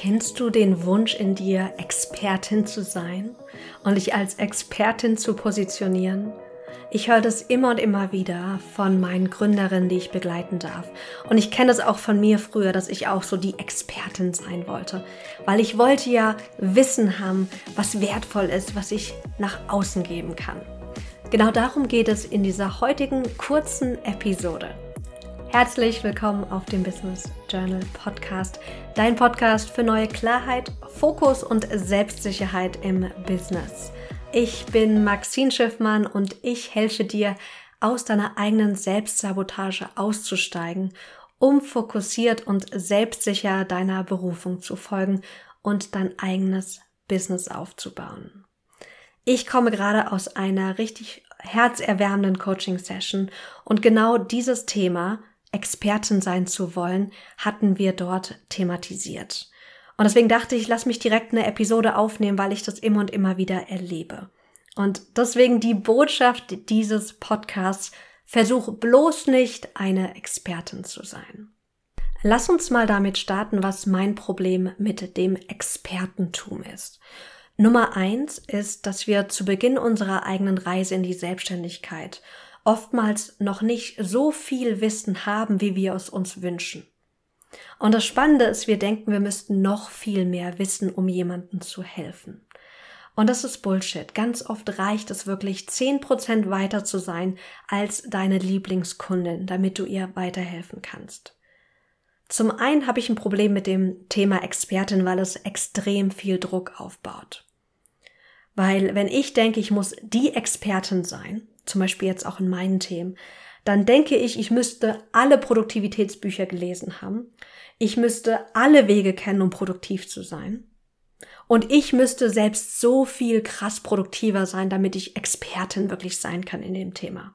Kennst du den Wunsch in dir, Expertin zu sein und dich als Expertin zu positionieren? Ich höre das immer und immer wieder von meinen Gründerinnen, die ich begleiten darf. Und ich kenne es auch von mir früher, dass ich auch so die Expertin sein wollte. Weil ich wollte ja Wissen haben, was wertvoll ist, was ich nach außen geben kann. Genau darum geht es in dieser heutigen kurzen Episode. Herzlich willkommen auf dem Business Journal Podcast, dein Podcast für neue Klarheit, Fokus und Selbstsicherheit im Business. Ich bin Maxine Schiffmann und ich helfe dir, aus deiner eigenen Selbstsabotage auszusteigen, um fokussiert und selbstsicher deiner Berufung zu folgen und dein eigenes Business aufzubauen. Ich komme gerade aus einer richtig herzerwärmenden Coaching-Session und genau dieses Thema Expertin sein zu wollen, hatten wir dort thematisiert. Und deswegen dachte ich, lass mich direkt eine Episode aufnehmen, weil ich das immer und immer wieder erlebe. Und deswegen die Botschaft dieses Podcasts, versuch bloß nicht eine Expertin zu sein. Lass uns mal damit starten, was mein Problem mit dem Expertentum ist. Nummer eins ist, dass wir zu Beginn unserer eigenen Reise in die Selbstständigkeit oftmals noch nicht so viel Wissen haben, wie wir es uns wünschen. Und das Spannende ist, wir denken, wir müssten noch viel mehr wissen, um jemandem zu helfen. Und das ist Bullshit. Ganz oft reicht es wirklich, zehn Prozent weiter zu sein als deine Lieblingskundin, damit du ihr weiterhelfen kannst. Zum einen habe ich ein Problem mit dem Thema Expertin, weil es extrem viel Druck aufbaut. Weil wenn ich denke, ich muss die Expertin sein, zum Beispiel jetzt auch in meinen Themen, dann denke ich, ich müsste alle Produktivitätsbücher gelesen haben. Ich müsste alle Wege kennen, um produktiv zu sein. Und ich müsste selbst so viel krass produktiver sein, damit ich Expertin wirklich sein kann in dem Thema.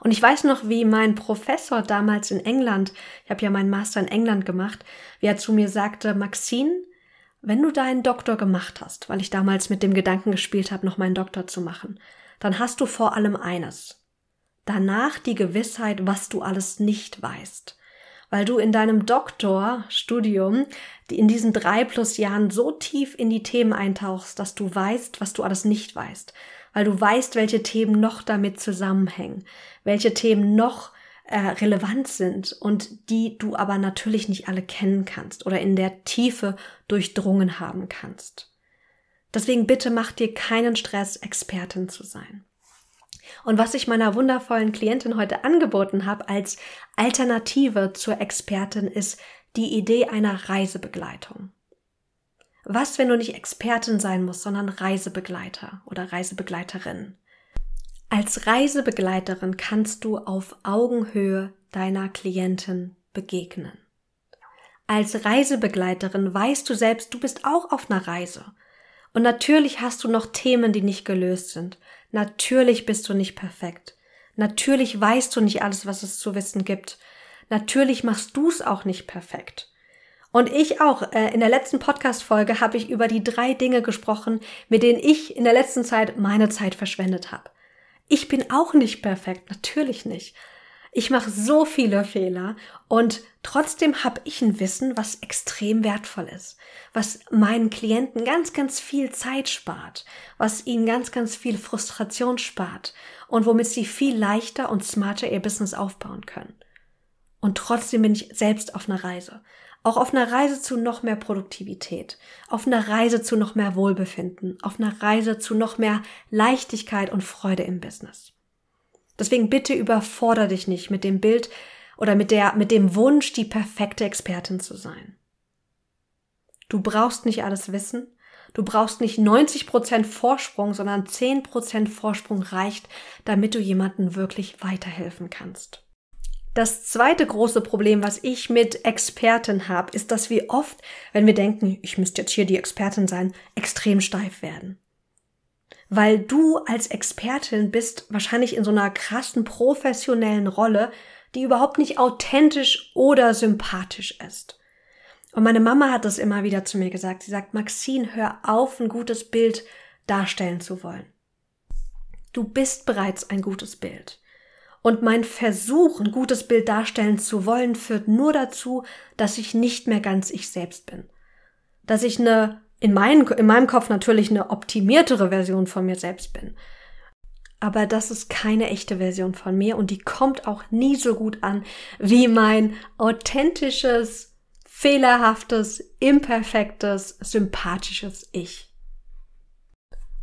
Und ich weiß noch, wie mein Professor damals in England, ich habe ja meinen Master in England gemacht, wie er zu mir sagte, Maxine, wenn du deinen Doktor gemacht hast, weil ich damals mit dem Gedanken gespielt habe, noch meinen Doktor zu machen, dann hast du vor allem eines. Danach die Gewissheit, was du alles nicht weißt. Weil du in deinem Doktorstudium in diesen drei plus Jahren so tief in die Themen eintauchst, dass du weißt, was du alles nicht weißt. Weil du weißt, welche Themen noch damit zusammenhängen, welche Themen noch äh, relevant sind und die du aber natürlich nicht alle kennen kannst oder in der Tiefe durchdrungen haben kannst. Deswegen bitte mach dir keinen Stress, Expertin zu sein. Und was ich meiner wundervollen Klientin heute angeboten habe als Alternative zur Expertin ist die Idee einer Reisebegleitung. Was, wenn du nicht Expertin sein musst, sondern Reisebegleiter oder Reisebegleiterin? Als Reisebegleiterin kannst du auf Augenhöhe deiner Klientin begegnen. Als Reisebegleiterin weißt du selbst, du bist auch auf einer Reise. Und natürlich hast du noch Themen, die nicht gelöst sind. Natürlich bist du nicht perfekt. Natürlich weißt du nicht alles, was es zu wissen gibt. Natürlich machst du es auch nicht perfekt. Und ich auch. Äh, in der letzten Podcast-Folge habe ich über die drei Dinge gesprochen, mit denen ich in der letzten Zeit meine Zeit verschwendet habe. Ich bin auch nicht perfekt, natürlich nicht. Ich mache so viele Fehler und trotzdem habe ich ein Wissen, was extrem wertvoll ist, was meinen Klienten ganz, ganz viel Zeit spart, was ihnen ganz, ganz viel Frustration spart und womit sie viel leichter und smarter ihr Business aufbauen können. Und trotzdem bin ich selbst auf einer Reise. Auch auf einer Reise zu noch mehr Produktivität, auf einer Reise zu noch mehr Wohlbefinden, auf einer Reise zu noch mehr Leichtigkeit und Freude im Business. Deswegen bitte überfordere dich nicht mit dem Bild oder mit der, mit dem Wunsch, die perfekte Expertin zu sein. Du brauchst nicht alles wissen. Du brauchst nicht 90 Prozent Vorsprung, sondern 10% Vorsprung reicht, damit du jemanden wirklich weiterhelfen kannst. Das zweite große Problem, was ich mit Experten habe, ist, dass wir oft, wenn wir denken, ich müsste jetzt hier die Expertin sein, extrem steif werden weil du als Expertin bist wahrscheinlich in so einer krassen professionellen Rolle, die überhaupt nicht authentisch oder sympathisch ist. Und meine Mama hat das immer wieder zu mir gesagt. Sie sagt, Maxine, hör auf, ein gutes Bild darstellen zu wollen. Du bist bereits ein gutes Bild. Und mein Versuch, ein gutes Bild darstellen zu wollen, führt nur dazu, dass ich nicht mehr ganz ich selbst bin. dass ich eine, in, mein, in meinem Kopf natürlich eine optimiertere Version von mir selbst bin. Aber das ist keine echte Version von mir und die kommt auch nie so gut an wie mein authentisches, fehlerhaftes, imperfektes, sympathisches Ich.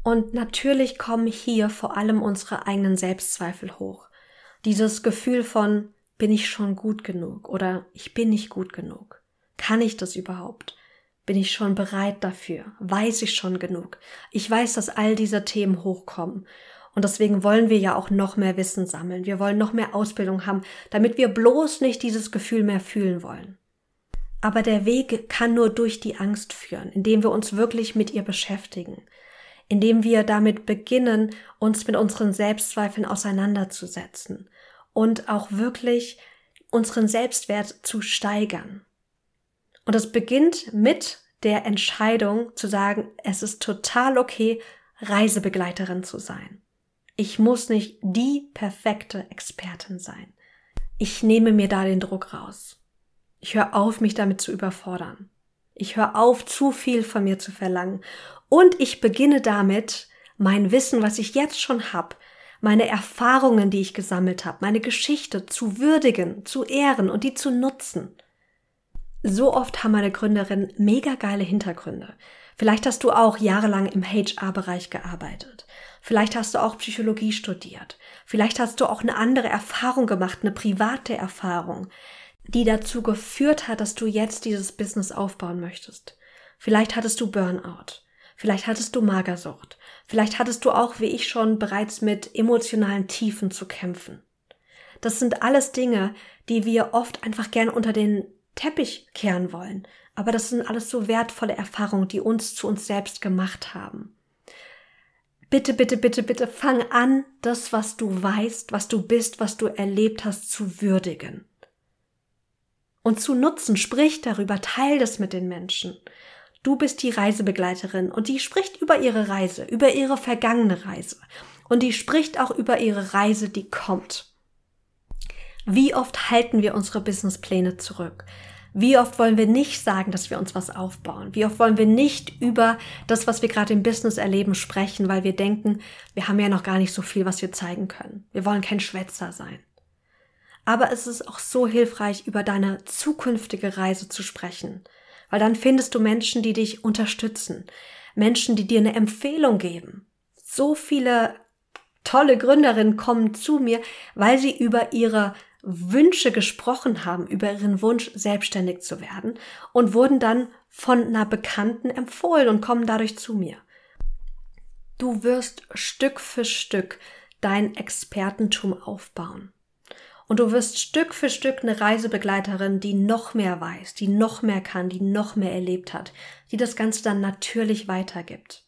Und natürlich kommen hier vor allem unsere eigenen Selbstzweifel hoch. Dieses Gefühl von, bin ich schon gut genug oder ich bin nicht gut genug. Kann ich das überhaupt? Bin ich schon bereit dafür? Weiß ich schon genug? Ich weiß, dass all diese Themen hochkommen. Und deswegen wollen wir ja auch noch mehr Wissen sammeln. Wir wollen noch mehr Ausbildung haben, damit wir bloß nicht dieses Gefühl mehr fühlen wollen. Aber der Weg kann nur durch die Angst führen, indem wir uns wirklich mit ihr beschäftigen, indem wir damit beginnen, uns mit unseren Selbstzweifeln auseinanderzusetzen und auch wirklich unseren Selbstwert zu steigern. Und es beginnt mit der Entscheidung zu sagen, es ist total okay, Reisebegleiterin zu sein. Ich muss nicht die perfekte Expertin sein. Ich nehme mir da den Druck raus. Ich höre auf, mich damit zu überfordern. Ich höre auf, zu viel von mir zu verlangen. Und ich beginne damit, mein Wissen, was ich jetzt schon habe, meine Erfahrungen, die ich gesammelt habe, meine Geschichte zu würdigen, zu ehren und die zu nutzen. So oft haben meine Gründerinnen mega geile Hintergründe. Vielleicht hast du auch jahrelang im HR-Bereich gearbeitet. Vielleicht hast du auch Psychologie studiert. Vielleicht hast du auch eine andere Erfahrung gemacht, eine private Erfahrung, die dazu geführt hat, dass du jetzt dieses Business aufbauen möchtest. Vielleicht hattest du Burnout. Vielleicht hattest du Magersucht. Vielleicht hattest du auch, wie ich schon, bereits mit emotionalen Tiefen zu kämpfen. Das sind alles Dinge, die wir oft einfach gern unter den Teppich kehren wollen. Aber das sind alles so wertvolle Erfahrungen, die uns zu uns selbst gemacht haben bitte, bitte, bitte, bitte fang an, das, was du weißt, was du bist, was du erlebt hast, zu würdigen. Und zu nutzen, sprich darüber, teil das mit den Menschen. Du bist die Reisebegleiterin und die spricht über ihre Reise, über ihre vergangene Reise. Und die spricht auch über ihre Reise, die kommt. Wie oft halten wir unsere Businesspläne zurück? Wie oft wollen wir nicht sagen, dass wir uns was aufbauen? Wie oft wollen wir nicht über das, was wir gerade im Business erleben, sprechen, weil wir denken, wir haben ja noch gar nicht so viel, was wir zeigen können. Wir wollen kein Schwätzer sein. Aber es ist auch so hilfreich, über deine zukünftige Reise zu sprechen, weil dann findest du Menschen, die dich unterstützen, Menschen, die dir eine Empfehlung geben. So viele tolle Gründerinnen kommen zu mir, weil sie über ihre Wünsche gesprochen haben, über ihren Wunsch, selbstständig zu werden und wurden dann von einer Bekannten empfohlen und kommen dadurch zu mir. Du wirst Stück für Stück dein Expertentum aufbauen. Und du wirst Stück für Stück eine Reisebegleiterin, die noch mehr weiß, die noch mehr kann, die noch mehr erlebt hat, die das Ganze dann natürlich weitergibt.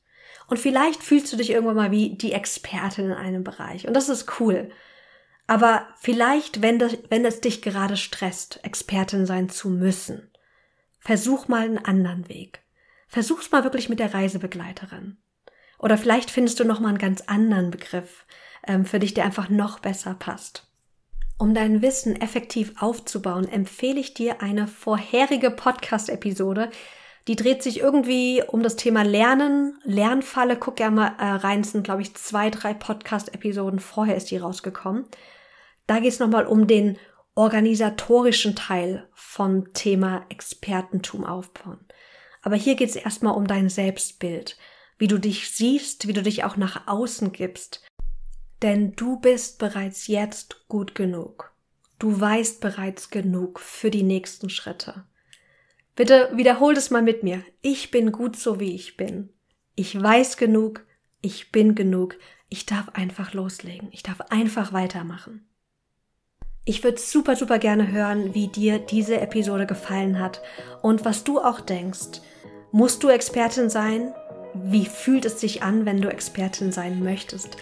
Und vielleicht fühlst du dich irgendwann mal wie die Expertin in einem Bereich. Und das ist cool. Aber vielleicht, wenn, das, wenn es dich gerade stresst, Expertin sein zu müssen, versuch mal einen anderen Weg. Versuch's mal wirklich mit der Reisebegleiterin. Oder vielleicht findest du noch mal einen ganz anderen Begriff ähm, für dich, der einfach noch besser passt. Um dein Wissen effektiv aufzubauen, empfehle ich dir eine vorherige Podcast-Episode. Die dreht sich irgendwie um das Thema Lernen, Lernfalle. Guck ja mal äh, rein, es sind, glaube ich, zwei, drei Podcast-Episoden vorher ist die rausgekommen. Da geht es nochmal um den organisatorischen Teil vom Thema Expertentum aufbauen. Aber hier geht es erstmal um dein Selbstbild, wie du dich siehst, wie du dich auch nach außen gibst. Denn du bist bereits jetzt gut genug. Du weißt bereits genug für die nächsten Schritte. Bitte wiederhol es mal mit mir. Ich bin gut so wie ich bin. Ich weiß genug. Ich bin genug. Ich darf einfach loslegen. Ich darf einfach weitermachen. Ich würde super, super gerne hören, wie dir diese Episode gefallen hat und was du auch denkst. Musst du Expertin sein? Wie fühlt es sich an, wenn du Expertin sein möchtest?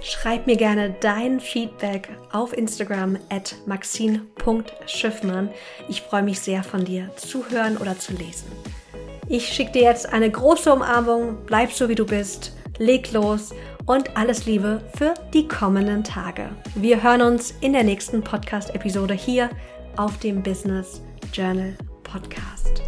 Schreib mir gerne dein Feedback auf Instagram at maxine.schiffmann. Ich freue mich sehr von dir zu hören oder zu lesen. Ich schicke dir jetzt eine große Umarmung. Bleib so wie du bist. Leg los und alles Liebe für die kommenden Tage. Wir hören uns in der nächsten Podcast-Episode hier auf dem Business Journal Podcast.